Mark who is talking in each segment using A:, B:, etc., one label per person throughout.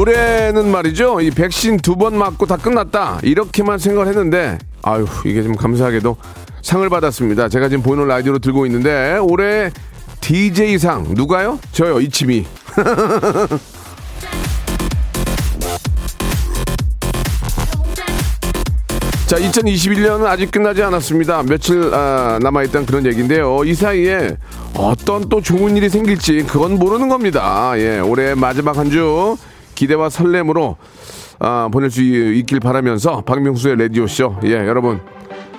A: 올해는 말이죠. 이 백신 두 번 맞고 다 끝났다. 이렇게만 생각을 했는데, 아유, 이게 좀 감사하게도 상을 받았습니다. 제가 지금 보이는 라디오로 들고 있는데, 올해 DJ상, 누가요? 저요, 이치미. 자, 2021년은 아직 끝나지 않았습니다. 며칠 아, 남아있던 그런 얘기인데요. 이 사이에 어떤 또 좋은 일이 생길지 그건 모르는 겁니다. 예, 올해 마지막 한 주 기대와 설렘으로 아, 보낼 수 있길 바라면서 박명수의 라디오 쇼. 예, 여러분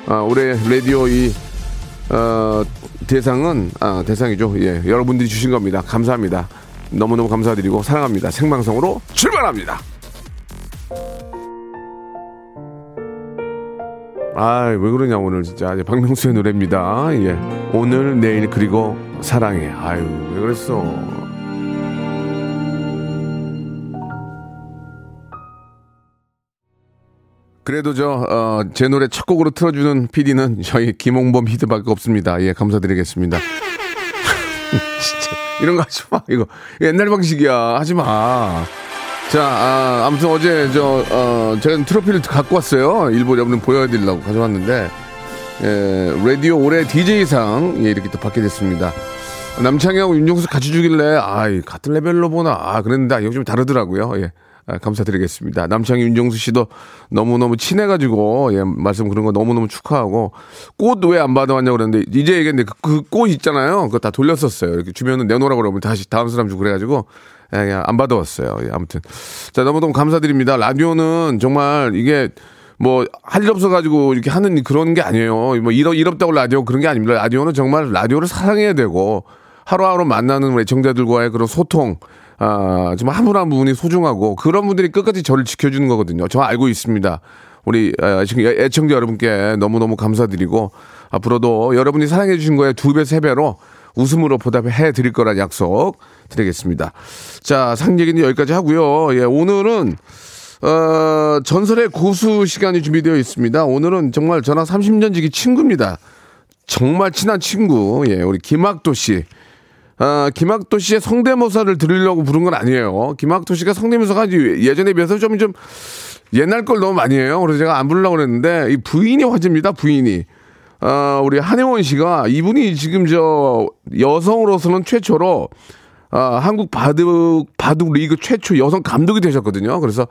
A: 아, 올해 라디오 이 어, 대상은 아, 대상이죠. 예, 여러분들이 주신 겁니다. 감사합니다. 너무너무 감사드리고 사랑합니다. 생방송으로 출발합니다. 아, 왜 그러냐 오늘 진짜 박명수의 노래입니다. 예, 오늘 내일 그리고 사랑해. 아유, 왜 그랬어? 그래도 저, 어, 제 노래 첫 곡으로 틀어주는 PD는 저희 김홍범 히드밖에 없습니다. 예, 감사드리겠습니다. 진짜, 이런 거 하지 마. 이거 옛날 방식이야. 하지 마. 자, 아, 아무튼 어제 저, 어, 제가 트로피를 갖고 왔어요. 일부 여러분 보여드리려고 가져왔는데, 예, 라디오 올해 DJ상, 예, 이렇게 또 받게 됐습니다. 남창희하고 윤종수 같이 주길래, 아이, 같은 레벨로 보나. 아, 그랬는데, 좀 다르더라고요. 예. 아, 감사드리겠습니다. 남창희 윤정수 씨도 너무너무 친해가지고, 예, 말씀 그런 거 너무너무 축하하고, 꽃 왜 안 받아왔냐고 그랬는데, 이제 얘기했는데, 그, 그꽃 있잖아요. 그거 다 돌렸었어요. 이렇게 주면은 내놓으라고 그러면 다시 다음 사람 주고 그래가지고, 예, 그냥 안 받아왔어요. 예, 아무튼. 자, 너무너무 감사드립니다. 라디오는 정말 이게, 뭐, 할 일 없어가지고 이렇게 하는 그런 게 아니에요. 뭐, 이러, 이럽다고 라디오 그런 게 아닙니다. 라디오는 정말 라디오를 사랑해야 되고, 하루하루 만나는 우리 애청자들과의 그런 소통, 아, 정말 한분한 분이 소중하고, 그런 분들이 끝까지 저를 지켜주는 거거든요. 저 알고 있습니다. 우리 아, 애청자 여러분께 너무너무 감사드리고, 앞으로도 여러분이 사랑해 주신 거에 두 배, 세 배로 웃음으로 보답해 드릴 거란 약속 드리겠습니다. 자, 상 얘기는 여기까지 하고요. 예, 오늘은 어, 전설의 고수 시간이 준비되어 있습니다. 오늘은 정말 저랑 30년 지기 친구입니다. 정말 친한 친구, 예, 우리 김학도 씨. 아, 김학도 씨의 성대모사를 들으려고 부른 건 아니에요. 김학도 씨가 성대모사가 예전에 비해서 좀, 좀 옛날 걸 너무 많이 해요. 그래서 제가 안 부르려고 그랬는데, 이 부인이 화제입니다, 부인이. 아, 우리 한혜원 씨가 이분이 지금 저 여성으로서는 최초로 아, 한국 바둑, 바둑 리그 최초 여성 감독이 되셨거든요. 그래서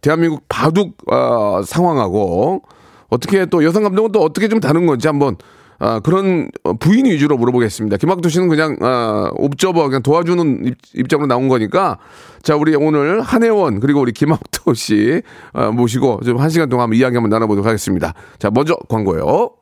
A: 대한민국 바둑, 아, 상황하고 어떻게 또 여성 감독은 또 어떻게 좀 다른 건지 한번 아, 그런 부인 위주로 물어보겠습니다. 김학도 씨는 그냥, 아, 옵저버, 그냥 도와주는 입, 입장으로 나온 거니까. 자, 우리 오늘 한혜원, 그리고 우리 김학도 씨, 아, 모시고 좀 한 시간 동안 한번 이야기 한번 나눠보도록 하겠습니다. 자, 먼저 광고요.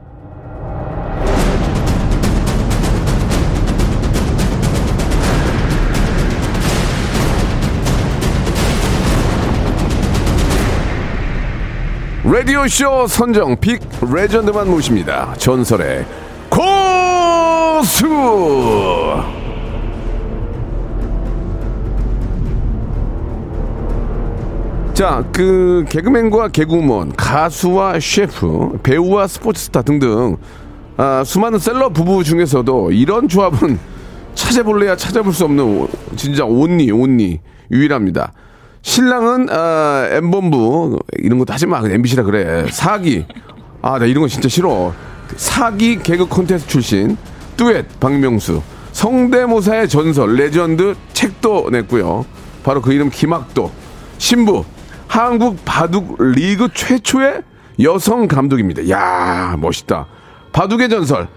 A: 라디오쇼 선정 빅 레전드만 모십니다. 전설의 고수! 자, 그 개그맨과 개그우먼, 가수와 셰프, 배우와 스포츠스타 등등 아, 수많은 셀러 부부 중에서도 이런 조합은 찾아볼래야 찾아볼 수 없는 오- 진짜 온니 온니 유일합니다. 신랑은 아, 엠본부 이런 것도 하지 마. MBC라 그래. 사기. 아, 나 이런 거 진짜 싫어. 사기 개그 콘테스트 출신 듀엣 박명수 성대모사의 전설 레전드 책도 냈고요. 바로 그 이름 김학도 신부 한국 바둑 리그 최초의 여성 감독입니다. 야 멋있다. 바둑의 전설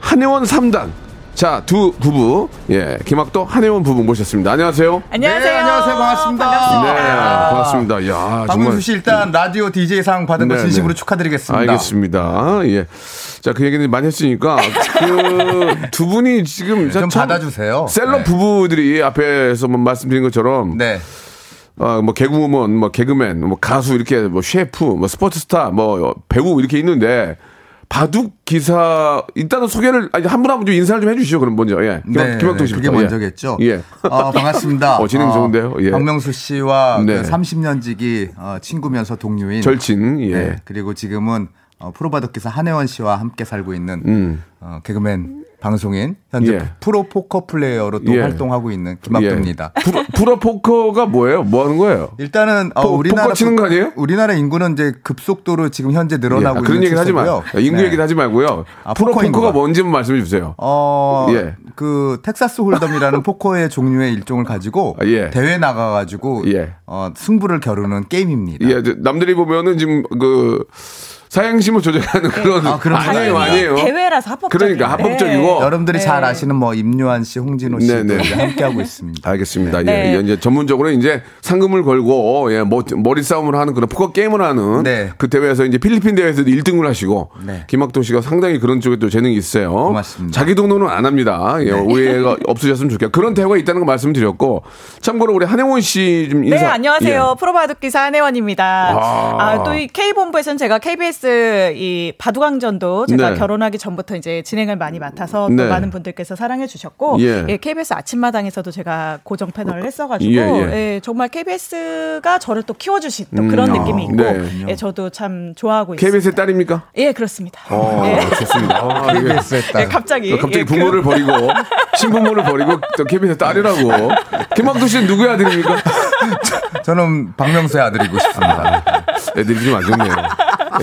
A: 한해원 3단. 자, 두 부부, 예, 김학도 한혜원 부부 모셨습니다. 안녕하세요.
B: 안녕하세요.
C: 네, 안녕하세요. 반갑습니다.
B: 반갑습니다.
A: 네, 반갑습니다. 야, 정말.
C: 씨 일단 라디오 DJ상 받은 거
A: 네,
C: 진심으로
A: 네.
C: 축하드리겠습니다.
A: 알겠습니다. 예. 자, 그 얘기는 많이 했으니까, 그, 두 분이 지금. 좀참
C: 받아주세요.
A: 셀럽
C: 네.
A: 부부들이 앞에서 뭐 말씀드린 것처럼.
C: 네.
A: 아, 뭐 개그우먼, 뭐 개그맨, 뭐 가수 이렇게 뭐 셰프, 뭐 스포츠 스타, 뭐 배우 이렇게 있는데 바둑 기사 일단은 소개를 아니 한분 한 분 좀 인사를 좀 해주시죠. 그럼 먼저 예.
C: 네,
A: 김학도 씨부터
C: 그게
A: 예.
C: 먼저겠죠.
A: 예.
C: 어, 반갑습니다.
A: 어, 진행 좋은데요? 예.
C: 박명수 씨와
A: 네.
C: 그 30년 지기 어, 친구면서 동료인
A: 절친 예.
C: 네, 그리고 지금은 어, 프로바둑기사 한해원 씨와 함께 살고 있는
A: 음.
C: 어, 개그맨 방송인 현재
A: 예.
C: 프로 포커 플레이어로 또
A: 예.
C: 활동하고 있는 김학도입니다.
A: 예. 프로, 프로 포커가 뭐예요? 뭐 하는 거예요?
C: 일단은 어,
A: 포-
C: 우리나라
A: 포커 치는 거 아니에요?
C: 우리나라 인구는 이제 급속도로 지금 현재 늘어나고
A: 예. 아, 그런 얘기는 하지 마.
C: 추세고요.
A: 인구
C: 네.
A: 얘기는 하지 말고요.
C: 아,
A: 프로
C: 포커
A: 포커가. 뭔지 만 말씀해 주세요.
C: 어,
A: 예.
C: 그 Texas Hold'em이라는 포커의 종류의 일종을 가지고
A: 아, 예.
C: 대회 나가 가지고
A: 예.
C: 어, 승부를 겨루는 게임입니다.
A: 예, 저- 남들이 보면은 지금 그 사행심을 조장하는 그런
C: 아, 그런 거
A: 아니에요, 아니에요.
B: 대회라서 합법적인.
A: 그러니까 합법적이고
C: 여러분들이
B: 네.
C: 잘 아시는 뭐 임요환 씨, 홍진호 씨도
A: 네, 네.
C: 이제 함께 하고 있습니다.
A: 알겠습니다.
B: 네.
A: 예, 이제 전문적으로 이제 상금을 걸고 예, 머, 머리 싸움을 하는 그런 포커 게임을 하는
C: 네.
A: 그 대회에서 이제 필리핀 대회에서도 1등을 하시고
C: 네.
A: 김학도 씨가 상당히 그런 쪽에 또 재능이 있어요.
C: 고맙습니다.
A: 자기 동료는 안 합니다. 예,
B: 네.
A: 오해가 없으셨으면 좋겠고 그런 대회가 있다는 거 말씀드렸고 참고로 우리 한혜원 씨 좀 인사.
B: 네, 안녕하세요.
A: 예.
B: 프로바둑 기사 한혜원입니다.
A: 아.
B: 아, 또이 K본부에서는 제가 KBS 이 바둑왕전도 제가
A: 네.
B: 결혼하기 전부터 이제 진행을 많이 맡아서 또
A: 네.
B: 많은 분들께서 사랑해 주셨고
A: 예.
B: 예. KBS 아침마당에서도 제가 고정 패널을 했어가지고
A: 예,
B: 예,
A: 예.
B: 정말 KBS가 저를 또 키워주신 또 그런
A: 음.
B: 느낌이 있고
A: 네.
B: 예, 저도 참 좋아하고 있습니다.
A: KBS의 딸입니까?
B: 예, 그렇습니다.
A: 어,
B: 예.
A: 좋습니다. 아,
C: KBS에
B: 예,
C: 딸.
B: 갑자기
A: 또 갑자기
B: 예,
A: 부모를 버리고 친부모를 버리고 또 KBS 딸이라고. 김학도 씨는 누구의 아들입니까?
C: 저는 박명수의 아들이고 싶습니다.
A: 애들이 좀 안 좋네요.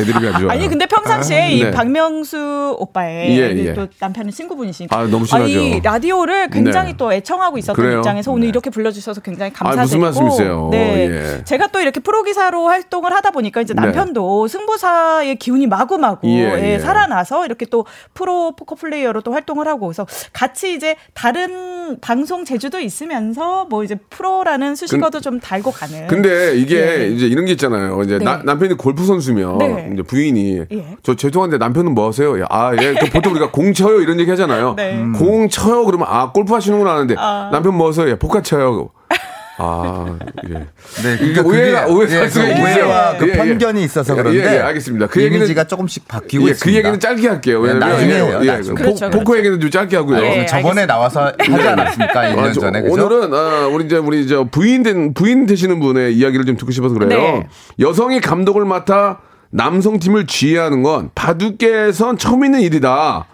A: 안 좋아요.
B: 아니 근데 평상시에 이
A: 네.
B: 박명수 오빠의
A: 예,
B: 그
A: 예.
B: 또 남편은 친구분이시니까
A: 아, 너무 친하죠.
B: 이 라디오를 굉장히
A: 네.
B: 또 애청하고 있었던
A: 그래요?
B: 입장에서 오늘
A: 네.
B: 이렇게 불러주셔서 굉장히
A: 아,
B: 감사드리고
A: 무슨 말씀이세요?
B: 네,
A: 예.
B: 제가 또 이렇게 프로 기사로 활동을 하다 보니까 이제
A: 네.
B: 남편도 승부사의 기운이 마구마구
A: 예,
B: 예,
A: 예.
B: 살아나서 이렇게 또 프로 포커 플레이어로 또 활동을 하고 그래서 같이 이제 다른 방송 제주도 있으면서 뭐 이제 프로라는 수식어도 좀 달고 가는.
A: 근데 이게
B: 예.
A: 이제 이런 게 있잖아요. 이제
B: 네.
A: 나- 남편이 골프 선수면
B: 네.
A: 이제 부인이
B: 예.
A: 저 죄송한데 남편은 뭐 하세요? 아, 예. 그 보통 우리가 공 쳐요 이런 얘기 하잖아요.
B: 네.
A: 음. 공 쳐요 그러면 아, 골프 하시는구나 하는데
B: 아.
A: 남편 뭐 하세요? 예, 포카 쳐요. 아, 예.
C: 네,
A: 이게
C: 그러니까
A: 오해가- 오해가
C: 예, 그
A: 있어요.
C: 오해와 그
A: 예, 예.
C: 편견이 있어서
A: 예,
C: 그런데
A: 예, 예, 알겠습니다. 그 얘기는-
C: 이미지가 조금씩 바뀌고
A: 예,
C: 있습니다.
A: 그 얘기는 짧게 할게요. 왜냐면
C: 나중에요,
A: 예,
C: 나중에.
A: 포-
B: 그렇죠,
A: 포커
B: 그렇죠.
A: 얘기는 좀 짧게 하고요.
B: 예.
C: 오늘 저번에 나와서 하지 않았습니까? 1년
A: 아, 저-
C: 전에. 그죠?
A: 오늘은 어, 우리 이제 우리 저 부인 된 부인 되시는 분의 이야기를 좀 듣고 싶어서 그래요.
B: 네.
A: 여성이 감독을 맡아 남성 팀을 지휘하는 건 바둑계에선 처음 있는 일이다.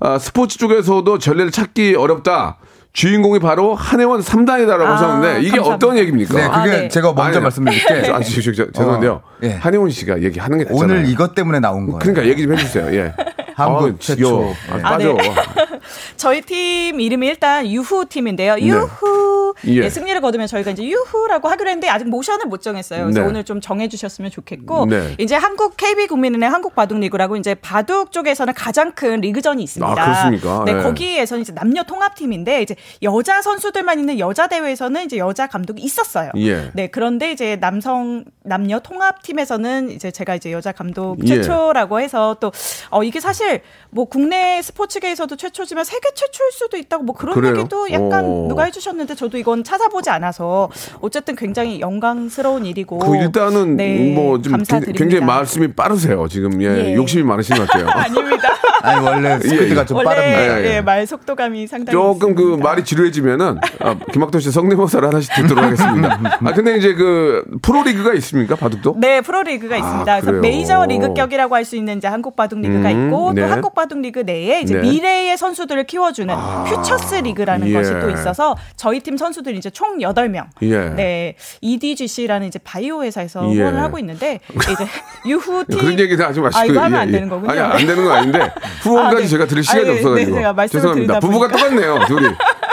A: 아, 스포츠 쪽에서도 전례를 찾기 어렵다. 주인공이 바로 한혜원 3단이다라고
B: 아,
A: 하셨는데 이게
B: 감사합니다.
A: 어떤 얘기입니까?
C: 네, 그게
B: 아, 네.
C: 제가 먼저
A: 아니,
C: 말씀드릴게.
A: 저, 아, 저, 저, 저, 죄송한데요.
C: 어, 예.
A: 한혜원 씨가 얘기하는 게 낫잖아요.
C: 오늘 이것 때문에 나온 거예요.
A: 그러니까 얘기 좀 해주세요. 예.
C: 한국
A: 아,
C: 최초.
A: 지겨워. 아,
C: 예.
A: 빠져.
B: 아, 네. 저희 팀 이름이 일단 유후 팀인데요. 유후.
A: 네. 예.
B: 예, 승리를 거두면 저희가 이제 유후라고 하기로 했는데 아직 모션을 못 정했어요. 그래서
A: 네.
B: 오늘 좀 정해주셨으면 좋겠고
A: 네.
B: 이제 한국 KB 국민은행 한국 바둑 리그라고 이제 바둑 쪽에서는 가장 큰 리그전이 있습니다.
A: 아, 그렇습니까?
B: 네,
A: 예.
B: 거기에서는 이제 남녀 통합 팀인데 이제 여자 선수들만 있는 여자 대회에서는 이제 여자 감독이 있었어요.
A: 예.
B: 네, 그런데 이제 남성 남녀 통합 팀에서는 이제 제가 이제 여자 감독
A: 예.
B: 최초라고 해서 또 어 이게 사실 뭐 국내 스포츠계에서도 최초지만 세계 최초일 수도 있다고 뭐 그런
A: 그래요?
B: 얘기도 약간
A: 오.
B: 누가 해주셨는데 저도 이건 찾아보지 않아서 어쨌든 굉장히 영광스러운 일이고
A: 그 일단은
B: 네,
A: 뭐좀
B: 감사드립니다.
A: 굉장히 말씀이 빠르세요. 지금 예,
B: 예.
A: 욕심이 많으신 것 같아요.
B: 아닙니다.
C: 아니 원래 스피드가 좀
B: 원래
C: 빠릅니다.
A: 예, 예.
B: 예, 말 속도감이 상당히
A: 조금 그
B: 있습니다.
A: 말이 지루해지면은 아, 김학도 씨 성대모사를 하나씩 듣도록 하겠습니다. 아 근데 이제 그 프로리그가 있습니다. 바둑도.
B: 네, 프로리그가 있습니다.
A: 아,
B: 그래서
A: 그래요?
B: 메이저 리그격이라고 할 수 있는 이제 한국 바둑 리그가
A: 음,
B: 있고
A: 네.
B: 또 한국 바둑 리그 내에 이제
A: 네.
B: 미래의 선수들을 키워주는 퓨처스 리그라는
A: 예.
B: 것이 또 있어서 저희 팀 선수들이 이제 총 8명.
A: 예.
B: 네. EDGC라는 이제 바이오 회사에서
A: 예.
B: 후원을 하고 있는데 이제 유후 팀
A: 그런 얘기는 하지 마시고.
B: 아, 이거 하면
A: 예,
B: 안
A: 예.
B: 되는 거군요.
A: 아니, 안 되는 건 아닌데 후원까지
B: 아, 네.
A: 제가 들을 시간이
B: 아, 네,
A: 없어 가지고.
B: 네,
A: 죄송합니다. 부부가. 똑같네요. 둘이.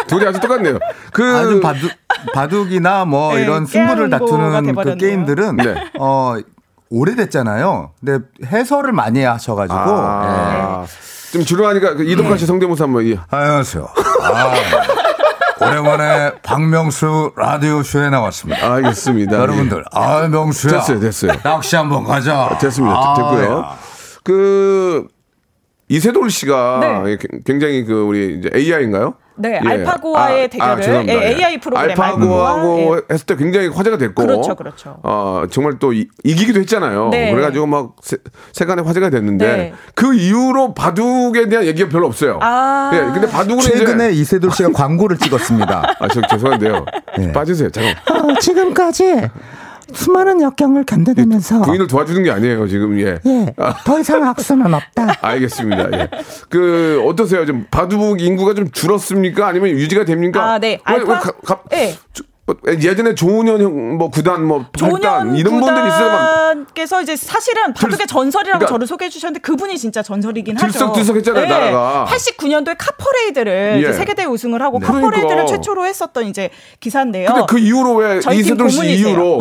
A: 둘이 아주 똑같네요. 그
C: 아주 바둑, 바둑이나 뭐
B: 네,
C: 이런 승부를 다투는 그. 게임들은
A: 네.
C: 어 오래됐잖아요. 근데 해설을 많이 하셔가지고.
A: 아,
C: 예.
A: 좀 주로 하니까 그 이동관 씨 성대모사 한번 이
D: 안녕하세요. 아, 오랜만에 박명수 라디오 쇼에 나왔습니다.
A: 알겠습니다.
D: 여러분들, 아 명수야.
A: 예. 됐어요, 됐어요.
D: 낚시 한번 가자.
A: 예, 됐습니다.
D: 아,
A: 됐고요.
D: 야.
A: 그 이세돌 씨가
B: 네.
A: 예, 굉장히 그 우리 이제 AI인가요?
B: 네, 알파고와의 대결을, 예, AI 프로그램
A: 알파고하고
B: 알파고와,
A: 했을 때 굉장히 화제가 됐고,
B: 그렇죠, 그렇죠.
A: 어 정말 또 이, 이기기도 했잖아요.
B: 네.
A: 그래가지고 막 세, 세간에 화제가 됐는데
B: 네.
A: 그 이후로 바둑에 대한 얘기가 별로 없어요.
B: 아.
A: 예, 근데 바둑은
C: 최근에
A: 이제
C: 이세돌 씨가 광고를 찍었습니다.
A: 아, 저 죄송한데요.
C: 네.
A: 빠지세요. 잠깐.
E: 어, 지금까지 수많은 역경을 견뎌내면서
A: 부인을 도와주는 게 아니에요. 지금 예.
E: 예, 더 이상 악수는 없다.
A: 알겠습니다. 예. 그 어떠세요? 좀 바둑 인구가 좀 줄었습니까? 아니면 유지가 됩니까?
B: 아, 네.
A: 왜, 왜
B: 알파-
A: 가- 가-
B: 네.
A: 저- 어, 예전에 조은현 형, 뭐 구단, 뭐
B: 조년
A: 이런 분들 있어요. 막
B: 구단께서 이제 사실은 바둑의
A: 들-
B: 전설이라고
A: 그러니까
B: 저를 소개해 주셨는데 그분이 진짜 전설이긴 하죠.
A: 들썩들썩했잖아요, 나라가.
B: 89년도에 카퍼레이드를
A: 예.
B: 세계대 우승을 하고
A: 그러니까.
B: 카퍼레이드를 최초로 했었던 이제 기사인데요.
A: 근데 그 이후로 왜 이세돌 씨. 이후로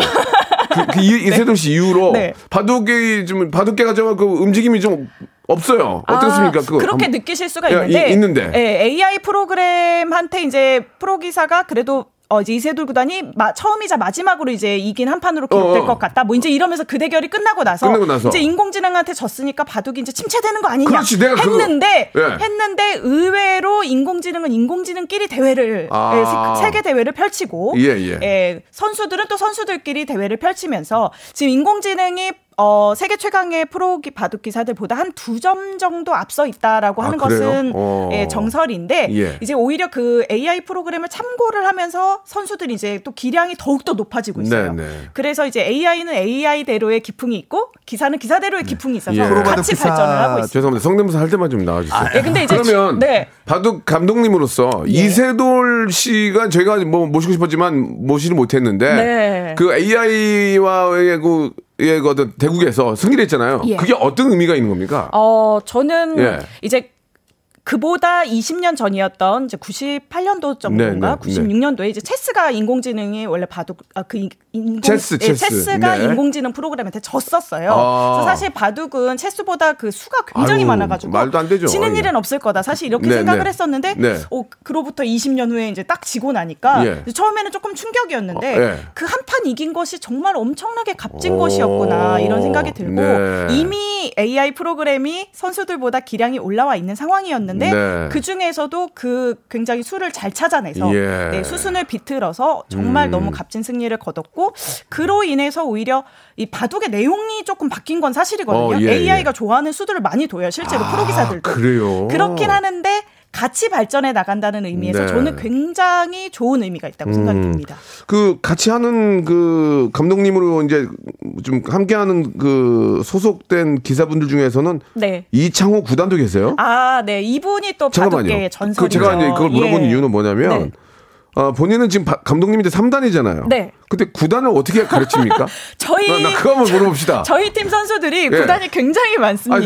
A: 그, 그 이- 이세돌 씨 이후로
B: 네.
A: 바둑이 좀 바둑계가 좀그 움직임이 좀 없어요.
B: 아,
A: 어떻습니까? 그거
B: 그렇게
A: 한번-
B: 느끼실 수가
A: 야,
B: 있는데,
A: 이- 있는데.
B: 예, AI 프로그램한테 이제 프로 기사가 그래도 어, 이제 이세돌 구단이 마- 처음이자 마지막으로 이제 이긴 한 판으로 기록될
A: 어, 어.
B: 것 같다. 뭐 이제 이러면서 그 대결이 끝나고 나서,
A: 끝나고 나서.
B: 이제 인공지능한테 졌으니까 바둑이 이제 침체되는 거 아니냐
A: 그렇지, 내가 그거-
B: 했는데
A: 예.
B: 했는데 의외로 인공지능은 인공지능끼리 대회를
A: 아.
B: 예, 세- 세계 대회를 펼치고
A: 예, 예.
B: 선수들은 또 선수들끼리 대회를 펼치면서 지금 인공지능이 어, 세계 최강의 프로 기- 바둑 기사들보다 한 두 점 정도 앞서 있다라고
A: 아,
B: 하는
A: 그래요?
B: 것은
A: 어.
B: 예, 정설인데
A: 예.
B: 이제 오히려 그 AI 프로그램을 참고를 하면서 선수들이 이제 또 기량이 더욱더 높아지고 있어요.
A: 네, 네.
B: 그래서 이제 AI는 AI대로의 기풍이 있고 기사는 기사대로의 기풍이 있어서
A: 예.
B: 같이
C: 기사
B: 발전을 하고 있어요.
A: 죄송합니다. 성대모사 할 때만 좀 나와 주세요.
B: 예, 근데 이제
A: 그러면
B: 네.
A: 바둑 감독님으로서
B: 예.
A: 이세돌 씨가 저희가 뭐 모시고 싶었지만 모시를 못했는데
B: 네.
A: 그 AI와의 그 예, 그 어떤 대국에서 승리를 했잖아요.
B: 예.
A: 그게 어떤 의미가 있는 겁니까?
B: 어, 저는
A: 예.
B: 이제 그보다 20년 전이었던 이제 98년도 정도인가
A: 네, 네,
B: 96년도에 이제 체스가 인공지능이 원래 바둑 아, 그 인- 인공
A: 체스,
B: 예,
A: 체스.
B: 체스 가
A: 네.
B: 인공지능 프로그램한테 졌었어요.
A: 아.
B: 그래서 사실 바둑은 체스보다 그 수가 굉장히
A: 아유,
B: 많아가지고
A: 말도 안 되죠.
B: 지는
A: 예.
B: 일은 없을 거다. 사실 이렇게
A: 네,
B: 생각을
A: 네.
B: 했었는데
A: 네.
B: 어, 그로부터 20년 후에 이제 딱 지고 나니까
A: 예.
B: 처음에는 조금 충격이었는데
A: 어, 예.
B: 그한 판 이긴 것이 정말 엄청나게 값진
A: 오.
B: 것이었구나 이런 생각이 들고
A: 네.
B: 이미 AI 프로그램이 선수들보다 기량이 올라와 있는 상황이었는데
A: 네.
B: 그 중에서도 그 굉장히 수를 잘 찾아내서
A: 예. 음.
B: 네, 수순을 비틀어서 정말 너무 값진 승리를 거뒀고 그로 인해서 오히려 이 바둑의 내용이 조금 바뀐 건 사실이거든요.
A: 어, 예,
B: AI가
A: 예.
B: 좋아하는 수들을 많이 둬요. 실제로 프로 기사들도.
A: 그래요?
B: 그렇긴 하는데 같이 발전해 나간다는 의미에서
A: 네.
B: 저는 굉장히 좋은 의미가 있다고 생각이
A: 음.
B: 듭니다.
A: 그 같이 하는 그 감독님으로 이제 좀 함께하는 그 소속된 기사분들 중에서는
B: 네.
A: 이창호 구단도 계세요?
B: 아, 네. 이분이 또
A: 잠깐만요.
B: 바둑계의 전설이죠.
A: 그 제가 이제 그걸 물어보는
B: 예.
A: 이유는 뭐냐면
B: 네.
A: 어, 본인은 지금 바- 감독님인데 3단이잖아요.
B: 네.
A: 근데 구단을 어떻게 가르칩니까?
B: 저희
A: 나, 나 그거 한번 물어봅시다.
B: 저희 팀 선수들이
A: 예.
B: 구단이 굉장히 많습니다.
A: 아,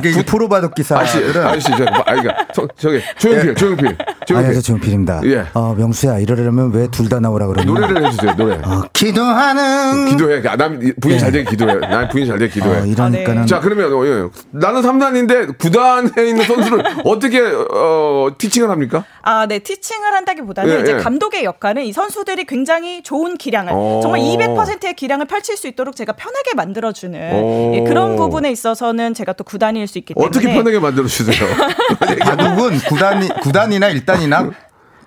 A: 그러니까.
C: 이게 프로 바둑
A: 아저씨,
C: 기사들은
A: 아저씨, 저, 아, 그러니까, 저, 저기, 조용필, 조용필,
E: 안녕하세요,
A: 조용필.
E: 정필입니다.
A: 예.
E: 어, 명수야, 이러려면 왜 둘 다 나오라 그러냐?
A: 노래를 해주세요, 노래.
E: 어, 기도하는.
A: 기도해. 아, 남, 부인 잘 되게 기도해. 난 부인 잘 되게 기도해.
E: 어, 이러니까는.
A: 자, 그러면, 어, 예. 나는 3단인데 9단에 있는 선수를 어떻게, 어, 티칭을 합니까?
B: 아, 네. 티칭을 한다기보다는
A: 예,
B: 이제
A: 예.
B: 감독의 역할은 이 선수들이 굉장히 좋은 기량 을
A: 어.
B: 정말 200%의 기량을 펼칠 수 있도록 제가 편하게 만들어주는
A: 어.
B: 예, 그런 부분에 있어서는 제가 또 구단일 수 있기 때문에
A: 어떻게 편하게 만들어주세요?
C: 바둑은 구단이 구단이나 일단이나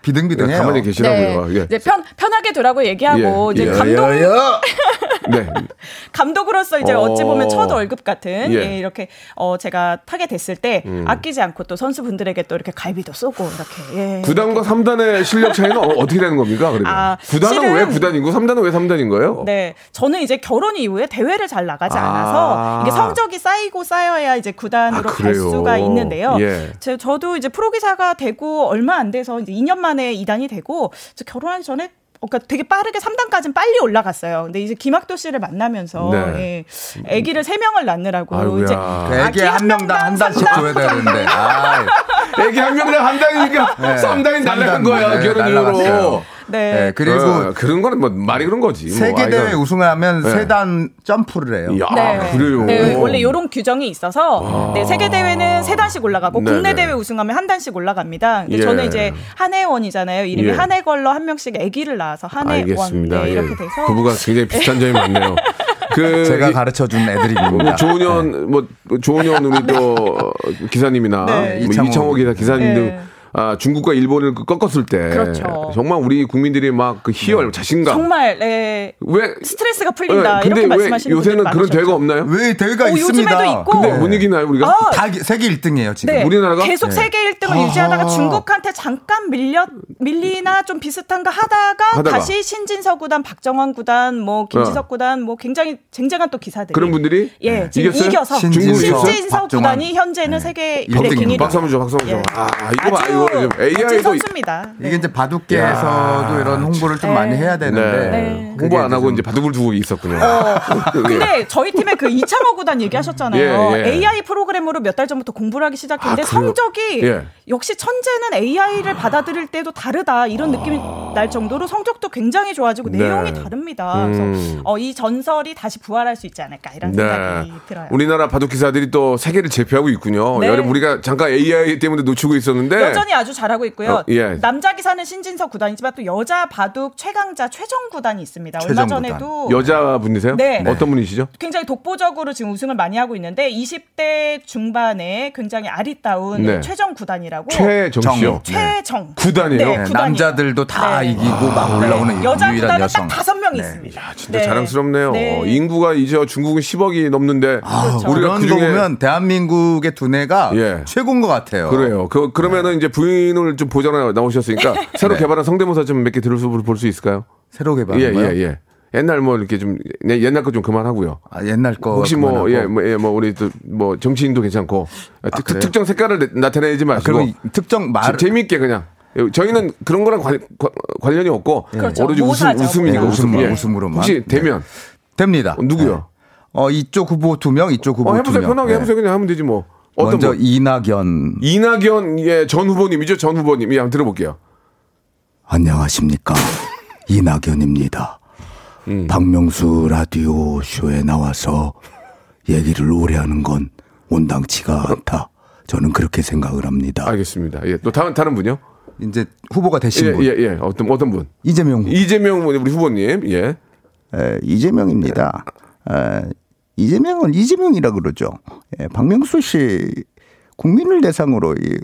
C: 비등비등해요.
A: 가만히 계시라고요.
B: 네,
A: 예.
B: 이제 편 편하게 두라고 얘기하고
A: 예,
B: 이제
A: 예,
B: 감독
A: 네.
B: 감독으로서 이제
A: 어.
B: 어찌 보면 첫 월급 같은
A: 예. 음.
B: 예, 이렇게 어 제가 타게 됐을 때 아끼지 않고 또 선수분들에게 또 이렇게 갈비도 쏘고 이렇게 예.
A: 9단과 3단의 실력 차이는 어, 어떻게 되는 겁니까? 그러면
B: 아,
A: 9단은
B: 실은-
A: 왜 9단이고 3단은 왜 3단인 거예요?
B: 네, 저는 이제 결혼 이후에 대회를 잘 나가지
A: 아.
B: 않아서 이게 성적이 쌓이고 쌓여야 이제 구단으로
A: 아,
B: 갈? 수가 있는데요.
A: 예.
B: 제, 저도 이제 프로기사가 되고 얼마 안 돼서 이제 2년 만에 2단이 되고 저 결혼하기 전에 어, 그러니까 되게 빠르게 3단까지는 빨리 올라갔어요. 근데 이제 김학도 씨를 만나면서
A: 네.
B: 예, 아기를 3명을 낳느라고
A: 아이고야.
B: 이제
C: 그 애기 한 명당 한 단씩 줘야 되는데. 아,
A: 애기 한 명당 한 단이니까
C: 네.
A: 3단이 날라간 거야,
C: 네,
A: 결혼 이후로.
B: 네.
C: 네, 그리고
A: 어, 그런 거는 뭐 말이 그런 거지. 뭐
C: 세계 대회
A: 아이가-
C: 우승을 하면
A: 네.
C: 세단 점프를 해요.
A: 야,
B: 네.
A: 그래요.
B: 네, 원래 이런 규정이 있어서 네, 세계 대회는 세 단씩 올라가고
A: 네네.
B: 국내 대회 우승하면 한 단씩 올라갑니다. 근데
A: 예.
B: 저는 이제 한해원이잖아요. 이름이
A: 예.
B: 한해걸로 한 명씩 아기를 낳아서 한해원
A: 알겠습니다.
B: 네,
A: 예.
B: 이렇게 돼서
A: 부부가 굉장히 비슷한 점이 많네요. 그
C: 제가
A: 이-
C: 가르쳐 준 애드립입니다.
A: 뭐 조은현 뭐 조은현 우리 또 기사님이나
B: 네.
A: 뭐
C: 이창호.
A: 이창호 기사 기사님
B: 네.
A: 등 아, 중국과 일본을 그 꺾었을 때
B: 그렇죠.
A: 정말 우리 국민들이 막 그 희열, 자신감
B: 정말 네,
A: 왜
B: 스트레스가 풀린다
A: 예, 근데
B: 이렇게
A: 왜 요새는 그런. 대회가 없나요?
C: 왜 대회가
B: 어,
C: 있습니다.
B: 요즘에도 있고.
A: 근데 못 이기나요 우리가?
B: 아,
C: 다 기- 세계 1등이에요 지금.
B: 네.
A: 우리나라가?
B: 계속
C: 네.
B: 세계 1등을 유지하다가 중국한테 잠깐 밀려 밀리나 좀 비슷한가 하다가,
A: 하다가.
B: 다시 신진서 구단, 박정환 구단, 뭐 김지석
A: 어.
B: 구단 뭐 굉장히 쟁쟁한 또 기사들이
A: 그런 분들이
B: 예 지금
A: 이겼어요?
B: 이겨서
C: 신진서,
B: 신진서. 구단이 현재는 세계
C: 일등.
B: 1등이다.
A: 박수 한번 줘, 박수 한번 줘.
B: 예.
A: 아, 이거 봐,
B: 아주
A: 이거 좀
B: 멋진
A: AI도
B: 선수입니다. 네.
C: 이게 이제 바둑계에서도 이런 홍보를 좀
B: 네.
C: 많이 해야 되는데
A: 네. 홍보 안 하고 이제 바둑을 두고 있었군요. 예.
B: 근데 저희 팀의 그 이창호 구단 얘기하셨잖아요.
A: 예, 예.
B: AI 프로그램으로 몇 달 전부터 공부를 하기 시작했는데
A: 아?
B: 성적이
A: 예.
B: 역시 천재는 AI를 받아들일 때도 다르다 이런 느낌이 날 정도로 성적도 굉장히 좋아지고
A: 네.
B: 내용이 다릅니다.
A: 음.
B: 그래서 어, 이 전설이 다시 부활할 수 있지 않을까 이런 생각이 들어요.
A: 네. 우리나라 바둑 기사들이 또 세계를 제패하고 있군요.
B: 네.
A: 우리가 잠깐 AI 때문에 놓치고 있었는데
B: 여전히 아주 잘하고 있고요.
A: 어, 예.
B: 남자 기사는 신진서 구단이지만 또 여자 바둑 최강자 최정 구단이 있습니다. 얼마
C: 최정
B: 전에도
A: 여자분이세요?
B: 네.
A: 어떤 분이시죠?
B: 굉장히 독보적으로 지금 우승을 많이 하고 있는데 20대 중반에 굉장히 아리따운
A: 네.
B: 최정 구단이라고
A: 최정 씨요.
B: 최정
A: 구단이에요?
B: 네,
C: 네,
B: 구단이에요.
C: 남자들도 다
B: 네.
C: 이기고 막 올라오는
B: 네. 여자
C: 유일한
B: 구단은
C: 여성.
B: 딱 다섯 명이
C: 네.
B: 있습니다.
A: 진짜
B: 네.
A: 자랑스럽네요.
B: 네.
A: 인구가 이제 중국은 10억이 넘는데
B: 그렇죠.
A: 우리가
C: 그런 그거
A: 중에
C: 보면 대한민국의 두뇌가
A: 예.
C: 최고인 것 같아요.
A: 그래요. 그 그러면은 이제 부인을 좀 보잖아요. 나오셨으니까 새로
C: 네.
A: 개발한 성대모사 좀 몇 개 들을 수 볼 수 있을까요?
C: 새로
A: 예,
C: 개발한 거요?
A: 예, 예. 옛날 뭐 이렇게 좀 네, 옛날 거 좀 그만하고요.
C: 아, 옛날 거
A: 혹시 뭐,
C: 그만하고.
A: 예, 뭐, 예, 뭐, 우리 또, 뭐, 정치인도 괜찮고, 특,
C: 그래요?
A: 특정 색깔을 내- 나타내지 마시고,
C: 그러면 특정 말
A: 재- 재미있게 그냥. 저희는 그런 거랑 관, 관,련이 없고,
B: 그렇죠.
A: 오로지 웃음. 웃음이니까,
C: 네,
A: 웃음.
C: 웃음,
A: 예.
C: 웃음으로만.
A: 혹시
C: 네.
A: 되면,
C: 됩니다.
A: 어, 누구요?
C: 네. 어 이쪽 후보 두 명, 이쪽 후보
A: 어,
C: 두
A: 해보세요.
C: 명.
A: 편하게
C: 네.
A: 해보세요. 그냥 하면 되지 뭐. 어떤
C: 먼저
A: 분?
C: 이낙연
A: 이낙연, 예, 전 후보님이죠. 전 후보님. 예, 한번 들어볼게요.
C: 안녕하십니까 이낙연입니다.
A: 음.
C: 박명수 라디오 쇼에 나와서 얘기를 오래 하는 건 온당치가 않다. 저는 그렇게 생각을 합니다.
A: 알겠습니다. 예, 또 다른, 다른 분요?
C: 이제 후보가
A: 예,
C: 되신 분
A: 예, 예. 어떤, 어떤 분?
C: 이재명
A: 이재명 우리 후보님. 예.
C: 에, 이재명입니다. 에, 이재명은 이재명이라 그러죠. 예, 박명수 씨 국민을 대상으로 이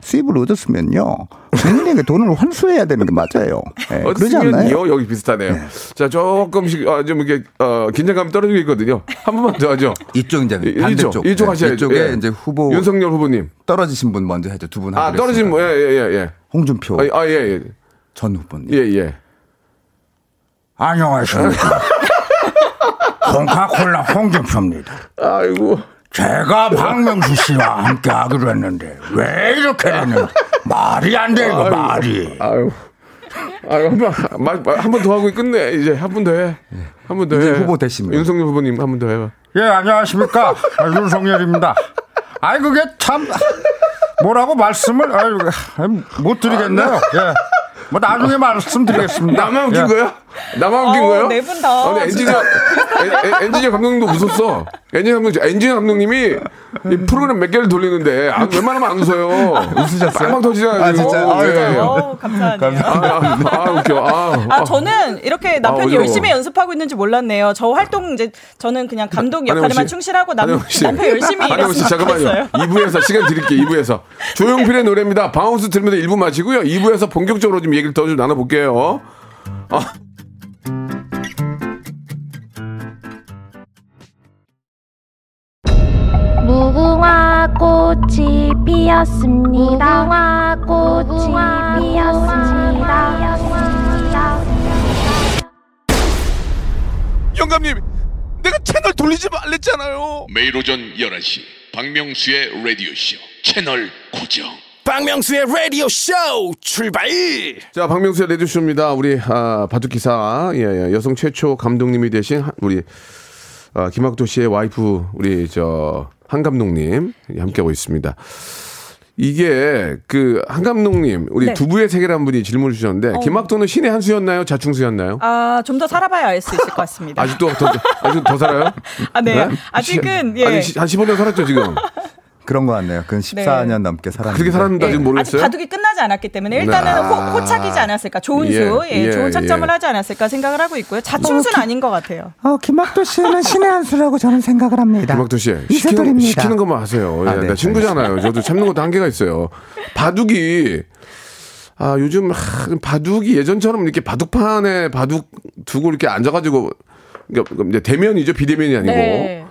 C: 수입을 얻었으면요 국민에게 돈을 환수해야 되는 게 맞아요. 예, 그러지 않나요?
A: 여기 비슷하네요. 자, 조금씩 어, 좀 이렇게 어, 긴장감이 떨어지고 있거든요. 한 번만 더 하죠.
C: 이쪽 이제
A: 이-
C: 반대쪽
A: 이쪽, 이쪽
C: 네,
A: 하셔야죠.
C: 이쪽에
A: 예.
C: 이제 후보
A: 윤석열 후보님.
C: 떨어지신 분 먼저 해죠 두 분
A: 아, 떨어진 뭐,
C: 했으니까.
A: 예, 예, 예.
C: 홍준표
A: 아, 아, 예, 예.
C: 전 후보님.
A: 예, 예.
D: 안녕하십니까. 홍카콜라 홍준표입니다.
A: 아이고.
D: 제가 박명수 씨와 함께 하기로 했는데 왜 이렇게 되는 말이 안 돼 이거 말이.
A: 아유. 아유, 한 번, 한번 더 하고 끝내. 이제 한 번 더 해. 한 번더
C: 이제
A: 해.
C: 후보 되시면.
A: 윤석열 후보님 한 번 더 해봐.
D: 예 안녕하십니까 아, 윤석열입니다. 아이 그게 참 뭐라고 말씀을 아유, 못 드리겠네요. 예. 뭐 나중에 말씀드리겠습니다.
A: 나만 웃긴
D: 예.
A: 거야? 나만 웃긴
B: 어,
A: 거예요?
B: 네 분 다.
A: 아니, 엔지니어, 엔- 엔지니어 감독님도 웃었어. 엔지니어 감독, 엔지니어 감독님이 이 프로그램 몇 개를 돌리는데, 아, 웬만하면 안 웃어요. 웃으셨어요? 빵빵 터지잖아요.
C: 아. 진짜요?
A: 어, 예, 예.
B: 어, 감사하네요.
A: 아, 아, 아, 웃겨. 아,
B: 아, 저는 이렇게 남편이
A: 어지러워.
B: 열심히 연습하고 있는지 몰랐네요. 저 활동 이제 저는 그냥 감독 역할에만
A: 씨.
B: 충실하고 남. 남편 열심히
A: 한혜원 씨, 잠깐만요.
B: 좋겠어요.
A: 2부에서 시간 드릴게요. 2부에서. 조용필의 노래입니다. 바운스 들으면서 1부 마치고요. 2부에서 본격적으로 좀 얘기를 더 좀 나눠볼게요. 아.
F: 피었습니다. 무궁화 꽃이 피었습니다.
G: 영감님, 내가 채널 돌리지 말랬잖아요.
H: 매일 오전 11시 박명수의 라디오 쇼 채널 고정
I: 박명수의 라디오 쇼 출발!
A: 자, 박명수의 라디오 쇼입니다. 우리, 아, 바둑 기사, 예, 예, 여성 최초 감독님이 되신 한- 우리, 아, 김학도 씨의 와이프, 우리, 저, 한 감독님, 예, 함께하고 있습니다. 이게 그 한감독님 우리
B: 네.
A: 두부의 세계라는 분이 질문을 주셨는데
B: 어.
A: 김학도는 신의 한 수였나요? 자충수였나요?
B: 아, 좀 더 살아봐야 알 수 있을 것 같습니다.
A: 아직도 더, 아직 더 살아요?
B: 아, 네. 아직은, 예.
A: 아니, 시- 한 15년 살았죠, 지금.
C: 그런 것 같네요. 그 14년 넘게 살았는데.
A: 그렇게 살았는데 아직
B: 예, 아직
A: 모르겠어요?
B: 바둑이 끝나지 않았기 때문에 일단은
A: 네.
B: 호, 호착이지 않았을까 좋은
A: 예,
B: 수, 예,
A: 예,
B: 좋은 착점을
A: 예.
B: 하지 않았을까 생각을 하고 있고요. 자충수는 아닌 것 같아요.
E: 어, 김학도 씨는 신의 한 수라고 저는 생각을 합니다.
A: 김학도 씨 시키는,
E: 이세돌입니다.
A: 시키는 것만 하세요. 예,
C: 아, 네,
A: 나 친구잖아요. 저도 참는 것도 한계가 있어요. 바둑이 아 요즘 하, 바둑이 예전처럼 이렇게 바둑판에 바둑 두고 이렇게 앉아가지고 그러니까 이제 대면이죠 비대면이 아니고
B: 네.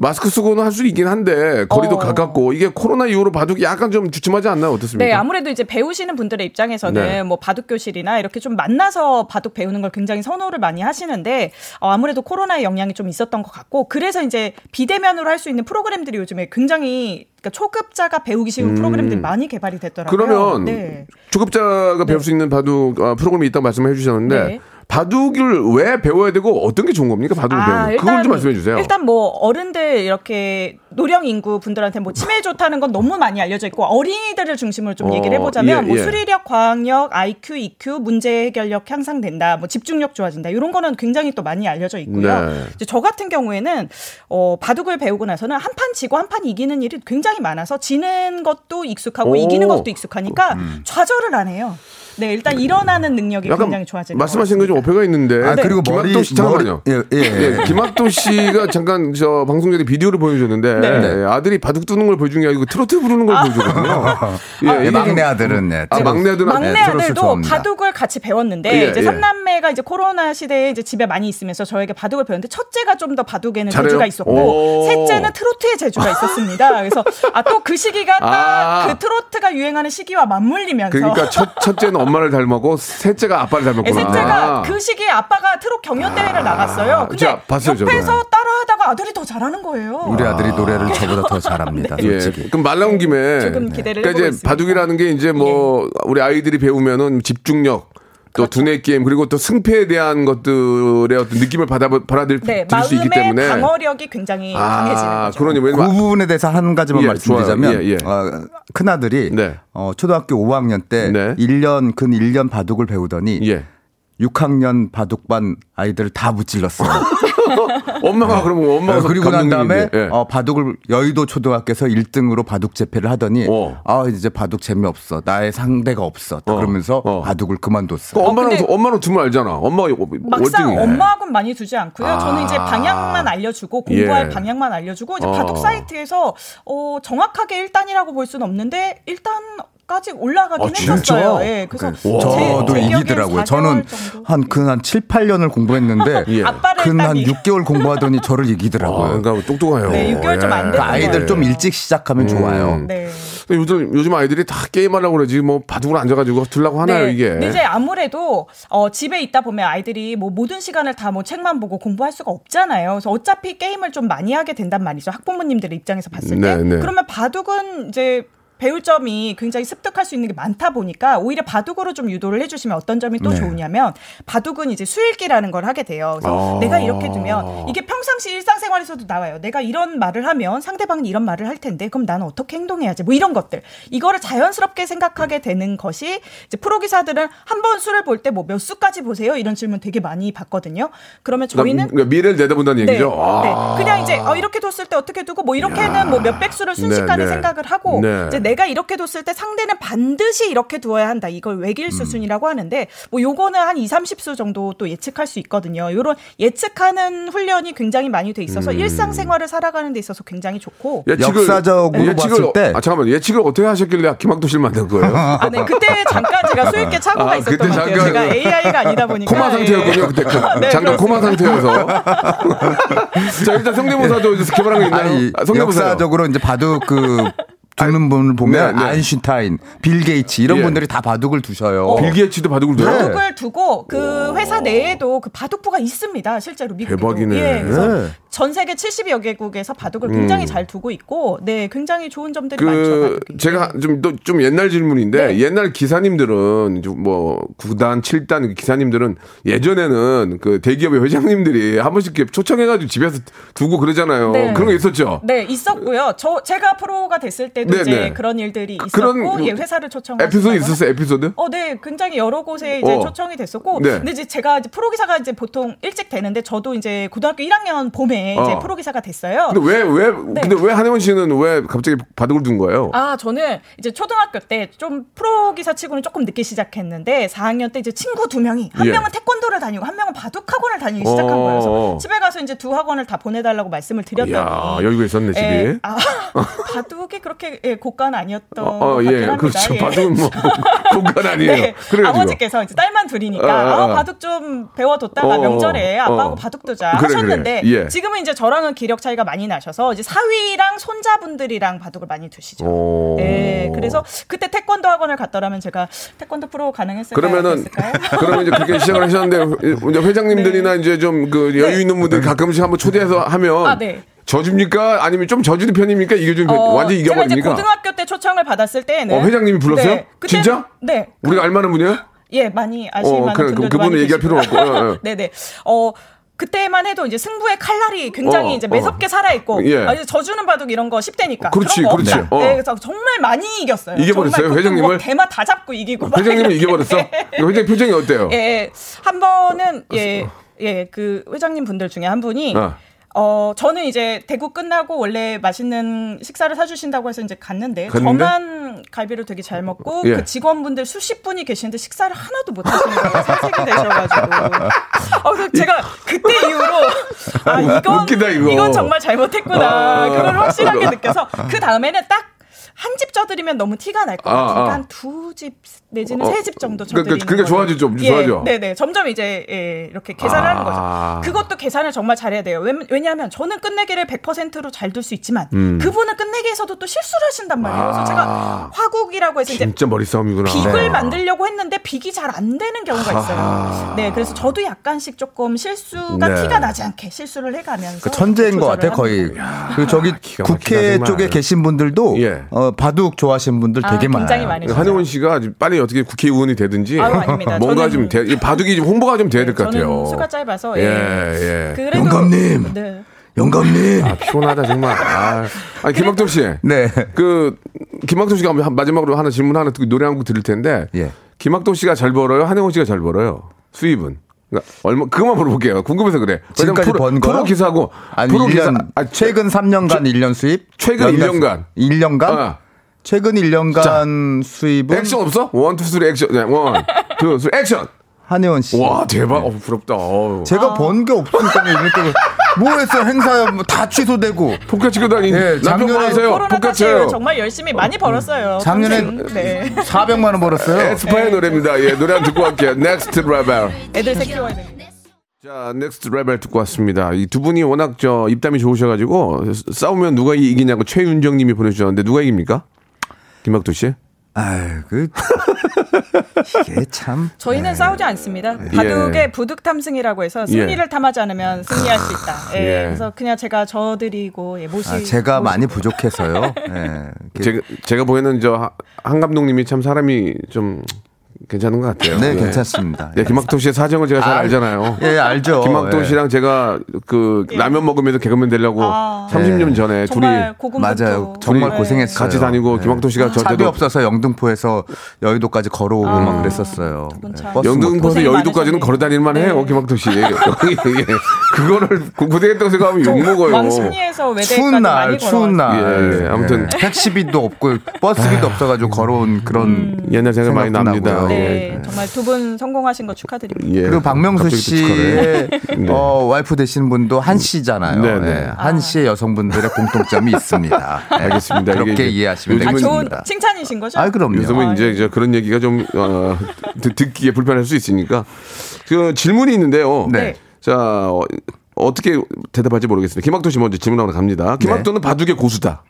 A: 마스크 쓰고는 할 수 있긴 한데 거리도
B: 어.
A: 가깝고 이게 코로나 이후로 바둑이 약간 좀 주춤하지 않나요? 어떻습니까?
B: 네, 아무래도 이제 배우시는 분들의 입장에서는
A: 네.
B: 뭐 바둑 교실이나 이렇게 좀 만나서 바둑 배우는 걸 굉장히 선호를 많이 하시는데 어, 아무래도 코로나의 영향이 좀 있었던 것 같고 그래서 이제 비대면으로 할 수 있는 프로그램들이 요즘에 굉장히 그러니까 초급자가 배우기 쉬운
A: 음.
B: 프로그램들이 많이 개발이 됐더라고요.
A: 그러면
B: 네.
A: 초급자가 배울 수 있는 바둑 어, 프로그램이 있다고 말씀해 주셨는데
B: 네.
A: 바둑을 왜 배워야 되고 어떤 게 좋은 겁니까? 바둑을 배우는 그걸 좀 말씀해 주세요.
B: 아, 일단 뭐 어른들 이렇게 노령 인구 분들한테 뭐 치매 좋다는 건 너무 많이 알려져 있고 어린이들을 중심으로 좀
A: 어,
B: 얘기를 해보자면
A: 예,
B: 뭐
A: 예.
B: 수리력, 과학력, IQ, EQ, 문제 해결력 향상된다, 뭐 집중력 좋아진다 이런 거는 굉장히 또 많이 알려져 있고요.
A: 네.
B: 이제 저 같은 경우에는 어, 바둑을 배우고 나서는 한 판 지고 한 판 이기는 일이 굉장히 많아서 지는 것도 익숙하고
A: 오.
B: 이기는 것도 익숙하니까 좌절을 안 해요. 네, 일단 일어나는 능력이 굉장히 좋아지는
A: 말씀하신 게 좀 오해가 있는데.
C: 아, 그리고 머리-
A: 김학도 씨 잠깐만요.
C: 머리- 예, 예.
A: 김학도 씨가 잠깐 저 방송 전에 비디오를 보여줬는데
B: 네.
A: 예, 아들이 바둑 두는 걸 보여준 게 아니고 트로트 부르는 걸 보여줬거든요. 예,
C: 네,
A: 이게
C: 막내
A: 좀-
C: 아들은 네.
A: 아, 막내 아들은
B: 막내
C: 네,
B: 아들도. 바둑을 같이 배웠는데
A: 예,
B: 이제
A: 예.
B: 삼남매가 이제 코로나 시대에 이제 집에 많이 있으면서 저에게 바둑을 배웠는데 첫째가 좀 더 바둑에는
A: 잘해요?
B: 재주가 있었고
A: 오.
B: 셋째는 트로트에 재주가 있었습니다. 그래서 아 또 그 시기가
A: 아.
B: 딱그 트로트가 유행하는 시기와 맞물리면서
A: 그러니까 첫, 첫째는 엄마를 닮았고 셋째가 아빠를
B: 예,
A: 닮았구나.
B: 셋째가 그 시기에 아빠가 트롯 경연 대회를 나갔어요. 근데
A: 자, 봤어요.
B: 옆에서 따라하다가 아들이 더 잘하는 거예요.
C: 우리 아들이 노래를 저보다 더 잘합니다.
A: 예.
C: 솔직히.
A: 그럼 말 나온 김에
B: 조금 기대를
A: 그러니까 이제
B: 있습니다.
A: 바둑이라는 게 이제 뭐 우리 아이들이 배우면은 집중력 또
B: 그렇죠.
A: 두뇌 게임 그리고 또 승패에 대한 것들의 어떤 느낌을 받아 받아들일
B: 네,
A: 수 있기
B: 마음의
A: 때문에
B: 방어력이 굉장히 강해지는
A: 아,
B: 거죠.
A: 그러니
C: 그
A: 왜냐면
C: 부분에 대해서 한 가지만
A: 예,
C: 말씀드리자면.
A: 예, 예.
C: 어, 큰 아들이
A: 네.
C: 어, 초등학교 5학년 때
A: 네.
C: 1년 근 1년 바둑을 배우더니
A: 예.
C: 6학년 바둑반 아이들을 다 무찔렀어요.
A: 엄마가 그러면 엄마가
C: 그리고 난 다음에
A: 예.
C: 어, 바둑을 여의도 초등학교에서 1등으로 바둑 재패를 하더니
A: 어.
C: 아 이제 바둑 재미없어 나의 상대가 없어 그러면서
A: 어.
C: 바둑을 그만뒀어.
A: 그 엄마는
B: 근데-
A: 엄마는 두면 알잖아. 엄마가
B: 막상
A: 월등해.
B: 엄마하고는 많이 두지 않고요.
A: 아.
B: 저는 이제 방향만 알려주고 공부할
A: 예.
B: 방향만 알려주고 이제
A: 어.
B: 바둑 사이트에서 어, 정확하게 1단이라고 볼 수는 없는데 1단 까지 올라가긴
A: 아?
B: 했었어요. 예, 그래서
A: 와.
C: 저도 이기더라고요.
B: 4개월
C: 저는
B: 정도.
C: 한그한 7, 8년을 공부했는데
A: 예.
B: 아빠를
C: 근한
B: 일단
C: 6개월 공부하더니 저를 이기더라고요.
A: 아, 그러니까 똑똑해요.
B: 네, 6개월 좀안
A: 예.
B: 됐던
C: 그 아이들. 좀 일찍 시작하면 좋아요.
B: 네.
A: 요즘 요즘 아이들이 다 게임하려고 그러지 뭐 바둑으로 앉아가지고 들라고 하나요
B: 네.
A: 이게.
B: 근데 이제 아무래도 어, 집에 있다 보면 아이들이 뭐 모든 시간을 다 뭐 책만 보고 공부할 수가 없잖아요. 그래서 어차피 게임을 좀 많이 하게 된단 말이죠. 학부모님들의 입장에서 봤을 때.
A: 네, 네.
B: 그러면 바둑은 이제 배울 점이 굉장히 습득할 수 있는 게 많다 보니까 오히려 바둑으로 좀 유도를 해주시면 어떤 점이 또
C: 네.
B: 좋으냐면 바둑은 이제 수일기라는 걸 하게 돼요. 그래서
A: 아.
B: 내가 이렇게 두면 이게 평상시 일상생활에서도 나와요. 내가 이런 말을 하면 상대방은 이런 말을 할 텐데 그럼 나는 어떻게 행동해야지 뭐 이런 것들 이거를 자연스럽게 생각하게 되는 것이 이제 프로 기사들은 한 번 수를 볼 때 뭐 몇 수까지 보세요 이런 질문 되게 많이 받거든요. 그러면 저희는
A: 그러니까 미래를 내다본다는
B: 네,
A: 얘기죠. 아.
B: 네. 그냥 이제 어, 이렇게 뒀을 때 어떻게 두고 뭐 이렇게는 뭐 몇백 수를 순식간에
A: 네, 네.
B: 생각을 하고
A: 네.
B: 이제 내가 이렇게 뒀을 때 상대는 반드시 이렇게 두어야 한다. 이걸 외길 수순이라고 하는데 뭐 요거는 한 2, 30수 정도 또 예측할 수 있거든요. 요런 예측하는 훈련이 굉장히 많이 돼 있어서
A: 음.
B: 일상생활을 살아가는 데 있어서 굉장히 좋고
C: 역사적으로 봤을 때-
A: 아 잠깐만 예측을 어떻게 하셨길래 김학도 씨를 만든 거예요?
B: 아, 네. 그때 잠깐 제가 수읽기 착오가
A: 아,
B: 있었던
A: 그때
B: 것 같아요.
A: 잠깐
B: 제가 AI가 아니다 보니까.
A: 코마 상태였군요 그때 그,
B: 네,
A: 잠깐 코마
B: 그렇습니다.
A: 상태여서 자 일단 성대모사도 개발한 게 있나요?
C: 아니,
A: 아, 성대모사요.
C: 역사적으로 이제 바둑 그 두는 분을 보면
A: 네, 네.
C: 아인슈타인, 빌 게이츠 이런
A: 예.
C: 분들이 다 바둑을 두셔요.
A: 빌 게이츠도 바둑을 둬요?
B: 바둑을 두고 그 회사 내에도 그 바둑부가 있습니다. 실제로 미국에도.
A: 대박이네.
B: 예, 그래서
A: 네.
B: 전 세계 70여 개국에서 바둑을 굉장히 잘 두고 있고, 네, 굉장히 좋은 점들이 많죠.
A: 그
B: 바둑이.
A: 제가 좀또좀 옛날 질문인데
B: 네.
A: 옛날 기사님들은 좀뭐 9단 7단 기사님들은 예전에는 그 대기업의 회장님들이 한 번씩 이렇게 초청해 가지고 집에서 두고 그러잖아요.
B: 네.
A: 그런 거 있었죠.
B: 네, 있었고요. 저 제가 프로가 됐을 때도 때도
A: 네,
B: 이제
A: 네.
B: 그런 일들이 있었고
A: 그런
B: 예, 회사를 초청
A: 에피소드 있었어요, 에피소드?
B: 어, 네, 굉장히 여러 곳에 이제
A: 어.
B: 초청이 됐었고,
A: 네.
B: 근데 이제 제가 이제 프로 기사가 이제 보통 일찍 되는데 저도 이제 고등학교 1학년 봄에 이제
A: 어.
B: 프로 기사가 됐어요.
A: 근데 왜, 왜,
B: 네.
A: 근데 왜 한혜원 씨는 왜 갑자기 바둑을 둔 거예요?
B: 아, 저는 이제 초등학교 때 좀 프로 기사 치고는 조금 늦게 시작했는데 4학년 때 이제 친구 두 명이 한
A: 예.
B: 명은 태권도를 다니고 한 명은 바둑 학원을 다니기 시작한
A: 어.
B: 거예요. 그래서 집에 가서 이제 두 학원을 다 보내달라고 말씀을 드렸더니
A: 이야, 여유가 있었네, 집이.
B: 예, 아, 바둑이 그렇게 예, 고가는 아니었던
A: 어, 어, 예,
B: 합니다.
A: 그렇죠.
B: 예.
A: 바둑은 뭐, 공간 아니에요.
B: 네. 아버지께서 이제 딸만 둘이니까
A: 어, 어, 어.
B: 어, 바둑 좀 배워뒀다가
A: 어,
B: 명절에
A: 어.
B: 아빠하고 바둑 두자
A: 그래,
B: 하셨는데
A: 그래. 예.
B: 지금은 이제 저랑은 기력 차이가 많이 나셔서 이제 사위랑 손자분들이랑 바둑을 많이 두시죠.
A: 오.
B: 네, 그래서 그때 태권도 학원을 갔더라면 제가 태권도 프로 가능했을까요?
A: 그러면은? 그러면 이제 그렇게 시작을 하셨는데 이제 회장님들이나 이제 좀 그 여유 있는 분들 가끔씩 한번 초대해서 하면
B: 네. 아, 네.
A: 져줍니까? 아니면 좀 져주는 편입니까? 이게 좀
B: 어,
A: 완전 히
B: 제가 이제
A: 이겨버립니까?
B: 고등학교 때 초청을 받았을 때는
A: 어, 회장님이 불렀어요?
B: 네, 그때는-
A: 진짜?
B: 네.
A: 우리가 알만한 분이에요?
B: 예, 많이 아실
A: 어, 그래, 그-
B: 분들도
A: 그분은 얘기할. 필요 없고, 어, 어.
B: 네네. 어 그때만 해도 이제 승부의 칼날이 굉장히
A: 어,
B: 이제 매섭게
A: 어.
B: 살아있고
A: 예.
B: 아, 져주는 바둑 이런 거 10대니까
A: 그렇지,
B: 그런 거
A: 그렇지. 어.
B: 네, 그래서 정말 많이 이겼어요.
A: 이겨버렸어요, 회장님을?
B: 뭐 대마 다 잡고 이기고 이렇게.
A: 이겨버렸어? 회장님 표정이 어때요?
B: 예, 한 번은 예, 예, 그 회장님 분들 중에 한 분이
A: 어.
B: 어, 저는 이제 대구 끝나고 원래 맛있는 식사를 사주신다고 해서 이제 갔는데,
A: 갔는데?
B: 저만 갈비를 되게 잘 먹고
A: 예.
B: 그 직원분들 수십 분이 계시는데 식사를 하나도 못 하시는 거예요. 살색이 되셔가지고. 어, 그래서 제가 그때 이후로 아 이건
A: 웃기다, 이거.
B: 이건 정말 잘못했구나.
A: 아.
B: 그걸 확실하게 느껴서 그 다음에는 딱. 한집 져드리면 너무 티가 날것
A: 아,
B: 같으니까
A: 아.
B: 한두 집 내지는
A: 어,
B: 세집 정도
A: 그러니까- 그러니까
B: 걸로.
A: 좋아지죠,
B: 예,
A: 좋아져.
B: 네네. 점점 이제 예, 이렇게 계산을 하는
A: 아.
B: 거죠. 그것도 계산을 정말 잘해야 돼요. 왜, 왜냐하면 저는 끝내기를 100%로 잘둘수 있지만
A: 음.
B: 그분은 끝내기에서도 또 실수를 하신단 말이에요. 그래서
A: 아.
B: 제가 화국이라고 해서 이제
A: 진짜 머리 싸움이구나.
B: 빅을 만들려고 했는데 빅이 잘 안 되는 경우가 있어요.
A: 아하.
B: 네, 그래서 저도 약간씩 조금 실수가
C: 네.
B: 티가 나지 않게 실수를 해가면서
C: 그 천재인 것 같아요, 거의. 그 저기 국회. 쪽에 계신 분들도
A: 예.
C: 어, 바둑 좋아하시는 분들
B: 아,
C: 되게 많아요.
B: 굉장히 많으시죠.
A: 한혜원 씨가 빨리 어떻게 국회의원이 되든지
B: 아유, 아닙니다.
A: 뭔가
B: 저는-
A: 좀 돼, 이 바둑이 좀 홍보가 좀 돼야 될 것 같아요.
B: 저는 수가 짧아서
A: 예,
B: 예.
A: 예.
B: 그래도
C: 영감님.
B: 네.
C: 영감님.
A: 아, 피곤하다 정말. 아, 아니 김학동 씨.
C: 네.
A: 그 김학동 씨가 한- 마지막으로 하나 질문 하나 듣고 노래 한 곡 들을 텐데.
C: 예.
A: 김학동 씨가 잘 벌어요? 한혜원 씨가 잘 벌어요? 수입은? 그러니까 얼마 그것만 물어볼게요. 궁금해서 그래.
C: 지금까지
A: 프로,
C: 번 거요?
A: 프로 기사고
C: 아니,
A: 프로
C: 1년,
A: 기사 아,
C: 최근 3년간 1년 수입?
A: 최근
C: 연간
A: 1년간.
C: 1년간?
A: 어.
C: 최근 1년간 수입은
A: 액션 없어? one, two, three 액션. 네, one, two, three 액션.
C: 한혜원 씨.
A: 와 대박. 어, 부럽다. 어우.
C: 제가 번 게 없으니까 이렇게 뭐 했어요? 행사 뭐다 취소되고.
A: 포카 치고 다니.
C: 예,
A: 남편
C: 작년에.
B: 코로나
A: 포카. 쳐요.
B: 정말 열심히 많이 벌었어요.
C: 작년에.
B: 네.
C: 400만 원 벌었어요.
A: 에스파의 노래입니다. 예, 노래 한 듣고 갈게요. Next Level.
B: 애들 셋 키워야 돼.
A: 자, Next Level 듣고 왔습니다. 이 두 분이 워낙 저 입담이 좋으셔가지고 싸우면 누가 이기냐고 최윤정 님이 보내주셨는데 누가 이깁니까? 김학도 씨?
C: 아유, 그 이게 참
B: 저희는 싸우지 않습니다. 바둑의 부득탐승이라고 해서 승리를 탐하지 않으면 승리할 수 있다. 예.
A: 예.
B: 그래서 그냥 제가 져드리고 예, 모시.
C: 아, 제가
B: 모시고.
C: 많이 부족해서요. 예.
A: 제가, 제가 보기에는 저 한 감독님이 참 사람이 좀 괜찮은 것 같아요.
C: 네,
A: 예.
C: 괜찮습니다.
A: 네, 김학도 씨의 사정을 제가 잘
C: 아,
A: 알잖아요.
C: 예, 알죠.
A: 김학도
C: 예.
A: 씨랑 제가 그 라면 먹으면서 개그맨 되려고
B: 아.
A: 30년 전에 둘이.
C: 맞아요. 정말
B: 네.
C: 고생했어요.
A: 같이 다니고
C: 네.
A: 김학도 씨가 저
C: 차비
A: 때도
C: 없어서 영등포에서 여의도까지 걸어오고
B: 아,
C: 막 그랬었어요.
A: 영등포에서 여의도까지는. 걸어 다닐만 해요,
B: 네.
A: 김학도 씨. 예. 그거를 고생했다고 생각하면 욕 먹어요.
B: 왕십리에서 외대까지
C: 추운 날, 추운. 날.
A: 예, 예. 아무튼.
C: 예. 택시비도 없고 버스비도 없어가지고 걸어온 그런
A: 옛날 생각 많이 납니다.
B: 네,
A: 예.
B: 정말 두 분 성공하신 거 축하드립니다.
A: 예.
C: 그리고 박명수 씨의
A: 축하를. 네.
C: 어, 와이프 되시는 분도 한 씨잖아요.
A: 네, 네.
C: 예, 한 씨의 여성분들의 공통점이 있습니다. 예,
A: 알겠습니다.
C: 그렇게 이해하시면
A: 요즘은-
B: 아, 좋은
C: 되겠습니다.
B: 칭찬이신 거죠?
C: 아, 그럼요.
A: 요즘은
B: 아,
A: 이제
B: 예.
A: 이제 그런 얘기가 좀 어, 듣- 듣기에 불편할 수 있으니까 그 질문이 있는데요.
C: 네.
A: 자 어, 어떻게 대답할지 모르겠습니다. 김학도 씨 먼저 질문하러 갑니다. 김학도는 바둑의 고수다.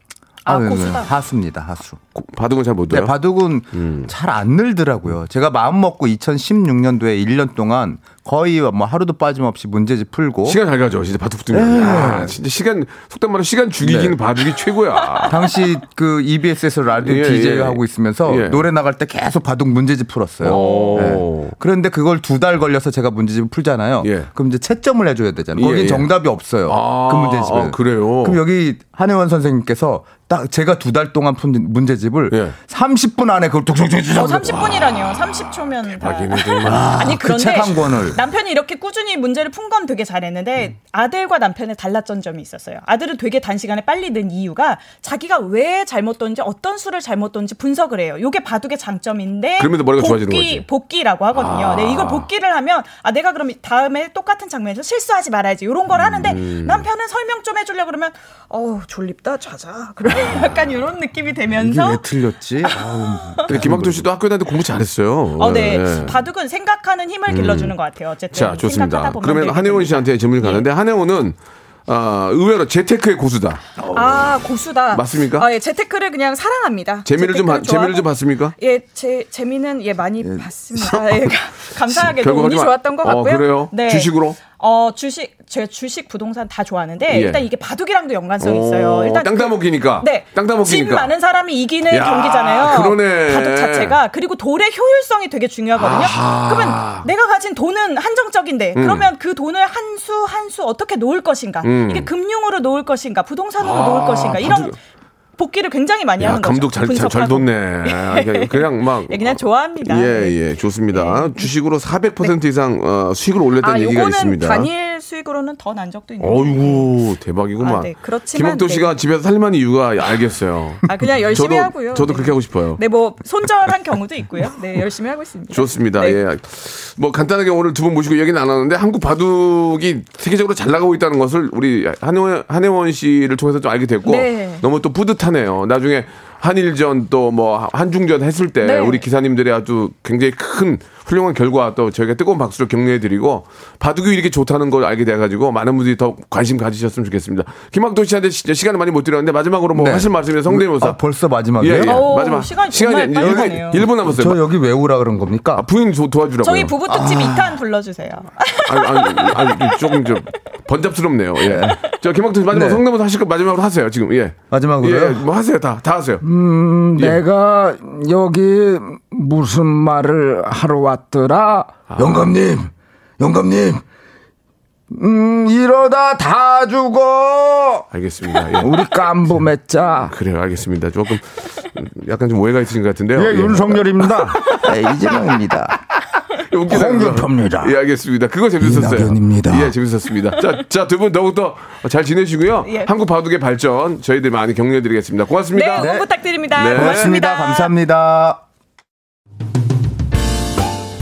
B: 아,
C: 네, 네.
B: 고수다.
C: 하수입니다, 하수.
A: 고- 바둑은 잘못
C: 네,
A: 둬요.
C: 바둑은
A: 음.
C: 잘안 늘더라고요. 제가 마음 먹고 2016년도에 1년 동안 거의 뭐 하루도 빠짐없이 문제집 풀고
A: 시간 잘 가죠. 진짜 바둑 붙으면. 아, 진짜 시간 속단 말로 시간 죽이기는
C: 네.
A: 바둑이 최고야.
C: 당시 그 EBS에서 라디오
A: 예,
C: DJ
A: 예.
C: 하고 있으면서
A: 예.
C: 노래 나갈 때 계속 바둑 문제집 풀었어요.
A: 오.
C: 네. 그런데 그걸 두 달 걸려서 제가 문제집을 풀잖아요.
A: 예.
C: 그럼 이제 채점을 해줘야 되잖아요.
A: 예,
C: 거긴
A: 예.
C: 정답이 없어요.
A: 아,
C: 그 문제집에.
A: 아, 그래요?
C: 그럼 여기 한혜원 선생님께서
A: 딱 제가 두 달 동안 푼 문제집을
J: 예.
A: 30분 안에 그걸 뚝뚝뚝뚝
B: 어, 30분이라니요. 30초면 다.
J: 정말.
B: 아니
A: 그
B: 그런데
A: 책한 권을
B: 남편이 이렇게 꾸준히 문제를 푼 건 되게 잘했는데 아들과 남편의 달랐던 점이 있었어요. 아들은 되게 단시간에 빨리 는 이유가 자기가 왜 잘못 뒀는지 어떤 수를 잘못 뒀는지 분석을 해요. 요게 바둑의 장점인데
J: 그러면서 머리가 좋아지는
B: 복기,
J: 거지.
B: 복기라고 하거든요.
J: 아.
B: 네, 이걸 복기를 하면 아 내가 그럼 다음에 똑같은 장면에서 실수하지 말아야지 이런 걸 하는데
J: 음.
B: 남편은 설명 좀 해주려 고 그러면 어우 졸립다 자자. 그러면 약간 이런 느낌이 되면서
A: 왜 틀렸지?
J: 근데 김학도 씨도 학교 다닐 때 공부 잘했어요.
B: 어, 네.
J: 예.
B: 바둑은 생각하는 힘을 길러주는 것 같아요. 어쨌든.
J: 자, 좋습니다. 그러면 한혜원. 씨한테 질문이 가는데 한혜원은 아, 의외로 재테크의 고수다.
B: 아 고수다.
J: 맞습니까?
B: 아, 예, 재테크를 그냥 사랑합니다.
J: 재미를 좀 봐-
B: 재테크를
J: 재미를 좀. 봤습니까?
B: 예, 제 재미는 예 많이 봤습니다. 예, 감사하게도
J: 결과가
B: 운이 좋았던 것
J: 어,
B: 같고요.
J: 그래요?
B: 네.
J: 주식으로?
B: 어 주식 제 주식 부동산 다 좋아하는데
J: 예.
B: 일단 이게 바둑이랑도 연관성이
J: 오,
B: 있어요. 일단
J: 땅
B: 그-
J: 따먹기니까.
B: 네.
J: 땅 따먹기니까.
B: 집 많은 사람이 이기는
J: 야,
B: 경기잖아요.
J: 그러네.
B: 바둑 자체가 그리고 돌의 효율성이 되게 중요하거든요.
J: 아하.
B: 그러면 내가 가진 돈은 한정적인데
J: 음.
B: 그러면 그 돈을 한 수 한 수 어떻게 놓을 것인가?
J: 음.
B: 이게 금융으로 놓을 것인가? 부동산으로
J: 아,
B: 놓을 것인가? 이런
J: 바둑-
B: 복기를 굉장히 많이
J: 야,
B: 하는 거죠.
J: 감독 잘, 잘, 잘. 뒀네. 아, 그냥- 막.
B: 예, 그냥 좋아합니다.
J: 예, 예, 좋습니다. 주식으로 400% 이상 어, 수익을 올렸다는
B: 아,
J: 얘기가 있습니다.
B: 단일 수익으로는 더 난 적도 있는데.
J: 어이구, 대박이구만.
B: 아, 네, 그렇지만,
J: 김학도
B: 네.
J: 씨가 집에서 살만 이유가 알겠어요.
B: 아, 그냥 열심히
J: 저도,
B: 하고요.
J: 저도
B: 네.
J: 그렇게 하고 싶어요.
B: 네, 뭐 손절한 경우도 있고요. 네, 열심히 하고 있습니다.
J: 좋습니다.
B: 네.
J: 예. 뭐 간단하게 오늘 두 분 모시고 얘기 나눴는데 한국 바둑이 세계적으로 잘 나가고 있다는 것을 우리 한혜원, 한혜원 씨를 통해서 좀 알게 됐고
B: 네.
J: 너무 또 뿌듯하네요. 나중에 한일전 또 뭐 한중전 했을 때
B: 네.
J: 우리 기사님들이 아주 굉장히 큰 훌륭한 결과 또 저희가 뜨거운 박수를 격려해드리고 바둑이 이렇게 좋다는 걸 알게 돼가지고 많은 분들이 더 관심 가지셨으면 좋겠습니다. 김학도 씨한테 진짜 시간을 많이 못 드렸는데 마지막으로 뭐
A: 네.
J: 하실 말씀이 성대모사.
A: 아, 벌써 마지막이에요?
J: 예, 예.
B: 오,
J: 마지막
B: 시간이 빨리 가네요.
J: 1분, 남았어요.
A: 저 여기 외우라 그런 겁니까?
J: 아, 부인 도, 도와주라고요.
B: 저희 부부 특집 2탄 불러주세요.
J: 아니, 아니, 아니, 조금 좀 번잡스럽네요. 예. 저 김학도 씨 마지막
A: 네.
J: 성대모사 하실 거 마지막으로 하세요. 지금 예.
A: 마지막으로요?
J: 예, 뭐 하세요. 다, 다 하세요.
C: 음,
J: 예.
C: 내가 여기 무슨 말을 하러 왔더라?
J: 아.
C: 영감님, 영감님. 음, 이러다 다 죽어.
J: 알겠습니다. 예.
C: 우리 깐부 맺자.
J: 그래요, 알겠습니다. 조금 음, 약간 좀 오해가 있으신 것 같은데요.
C: 예, 윤석열입니다.
A: 네, 이재명입니다.
C: 홍준표입니다.
J: 예, 알겠습니다. 그거 재밌었어요.
C: 이낙연입니다.
J: 예, 재밌었습니다. 자, 자, 두 분 더욱더 잘 지내시고요.
B: 예.
J: 한국 바둑의 발전 저희들 많이 격려드리겠습니다.
B: 네,
J: 고맙습니다.
B: 응원 부탁드립니다.
J: 네.
B: 고맙습니다.
A: 고맙습니다. 감사합니다.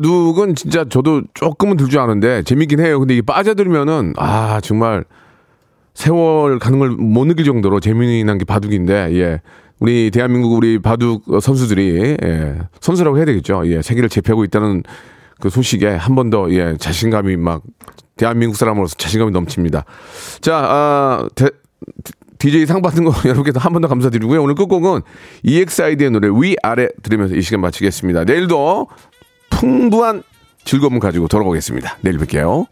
J: 바둑은 진짜 저도 조금은 들 줄 아는데 재밌긴 해요. 근데 이게 빠져들면은 아 정말 세월 가는 걸 못 느낄 정도로 재미난 게 바둑인데 예. 우리 대한민국 우리 바둑 선수들이 예. 선수라고 해야 되겠죠. 예. 세계를 제패하고 있다는 그 소식에 한 번 더 예. 자신감이 막 대한민국 사람으로서 자신감이 넘칩니다. 자, 아, 대, DJ 상 받은 거 여러분께서 한 번 더 감사드리고요. 오늘 끝곡은 EXID의 노래 위아래 들으면서 이 시간 마치겠습니다. 내일도 풍부한 즐거움 가지고 돌아오겠습니다. 내일 뵐게요.